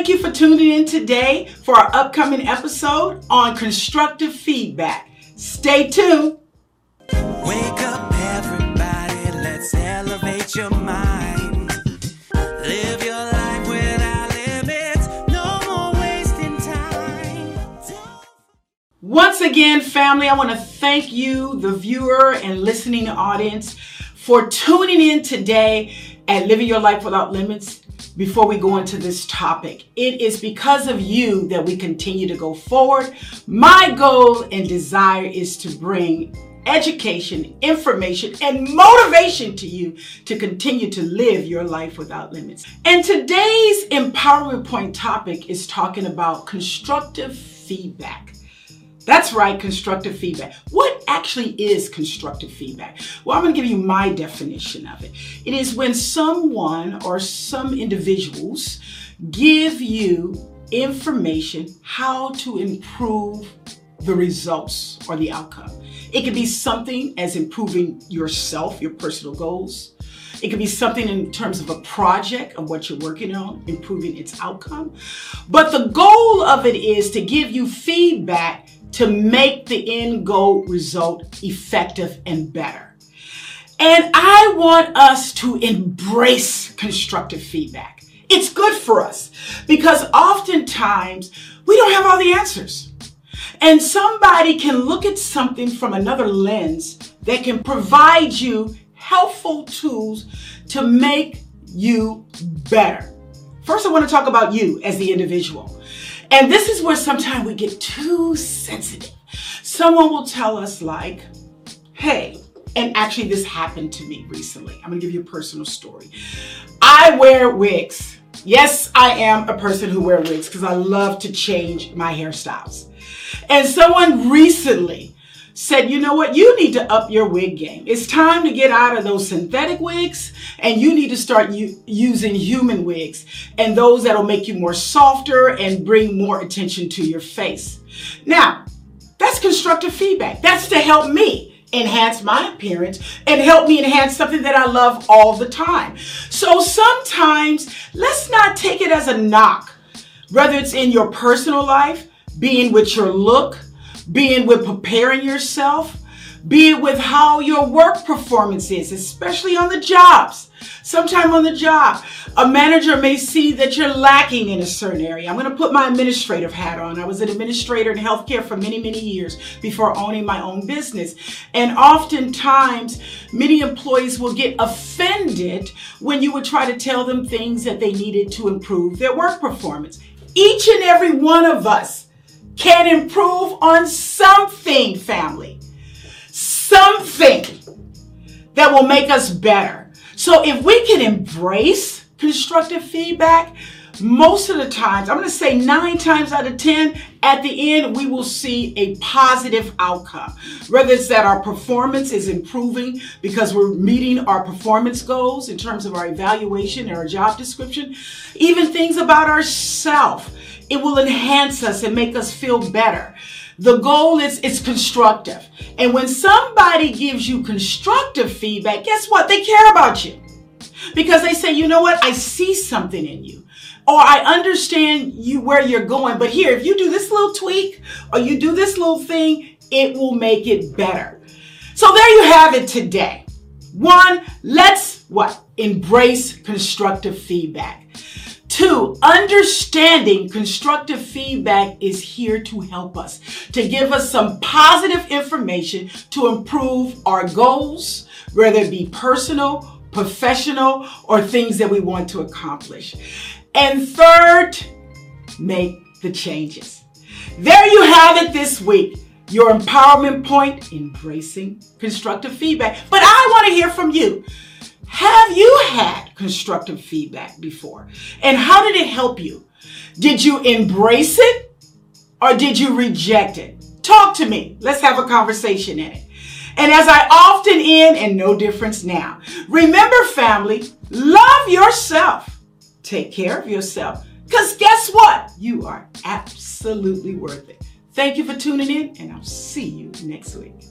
thank you for tuning in today for our upcoming episode on constructive feedback. Stay tuned. Wake up, everybody. Let's elevate your mind. Live your life without limits. No more wasting time. Once again, family, I want to thank you, the viewer and listening audience, for tuning in today at Living Your Life Without Limits. Before we go into this topic, it is because of you that we continue to go forward. My goal and desire is to bring education, information, and motivation to you to continue to live your life without limits. And today's empowerment point topic is talking about constructive feedback. That's right, constructive feedback. What actually is constructive feedback? Well, I'm going to give you my definition of it. It is when someone or some individuals give you information how to improve the results or the outcome. It could be something as improving yourself, your personal goals. It could be something in terms of a project of what you're working on, improving its outcome. But the goal of it is to give you feedback to make the end goal result effective and better. And I want us to embrace constructive feedback. It's good for us because oftentimes we don't have all the answers. And somebody can look at something from another lens that can provide you helpful tools to make you better. First, I want to talk about you as the individual. And this is where sometimes we get too sensitive. Someone will tell us, like, hey, and actually, this happened to me recently. I'm gonna give you a personal story. I wear wigs. Yes, I am a person who wears wigs because I love to change my hairstyles. And someone recently said, you know what, you need to up your wig game. It's time to get out of those synthetic wigs and you need to start u- using human wigs and those that'll make you more softer and bring more attention to your face. Now, that's constructive feedback. That's to help me enhance my appearance and help me enhance something that I love all the time. So sometimes let's not take it as a knock, whether it's in your personal life, being with your look, being with preparing yourself, be with how your work performance is, especially on the jobs. Sometime on the job, a manager may see that you're lacking in a certain area. I'm going to put my administrative hat on. I was an administrator in healthcare for many, many years before owning my own business. And oftentimes, many employees will get offended when you would try to tell them things that they needed to improve their work performance. Each and every one of us can improve on something, family. Something that will make us better. So if we can embrace constructive feedback, most of the times, I'm going to say nine times out of 10, at the end, we will see a positive outcome. Whether it's that our performance is improving because we're meeting our performance goals in terms of our evaluation and our job description, even things about ourselves it will enhance us and make us feel better. The goal is it's constructive. And when somebody gives you constructive feedback, guess what? They care about you. Because they say, you know what? I see something in you. Or I understand you where you're going, but here, if you do this little tweak or you do this little thing, it will make it better. So there you have it today. One, let's what? Embrace constructive feedback. Two, understanding constructive feedback is here to help us, to give us some positive information to improve our goals, whether it be personal, professional, or things that we want to accomplish. And third, make the changes. There you have it this week. Your empowerment point, embracing constructive feedback. But I want to hear from you. Have you had constructive feedback before? And how did it help you? Did you embrace it or did you reject it? Talk to me. Let's have a conversation in it. And as I often end, and no difference now, remember, family, love yourself. Take care of yourself. Because guess what? You are absolutely worth it. Thank you for tuning in, and I'll see you next week.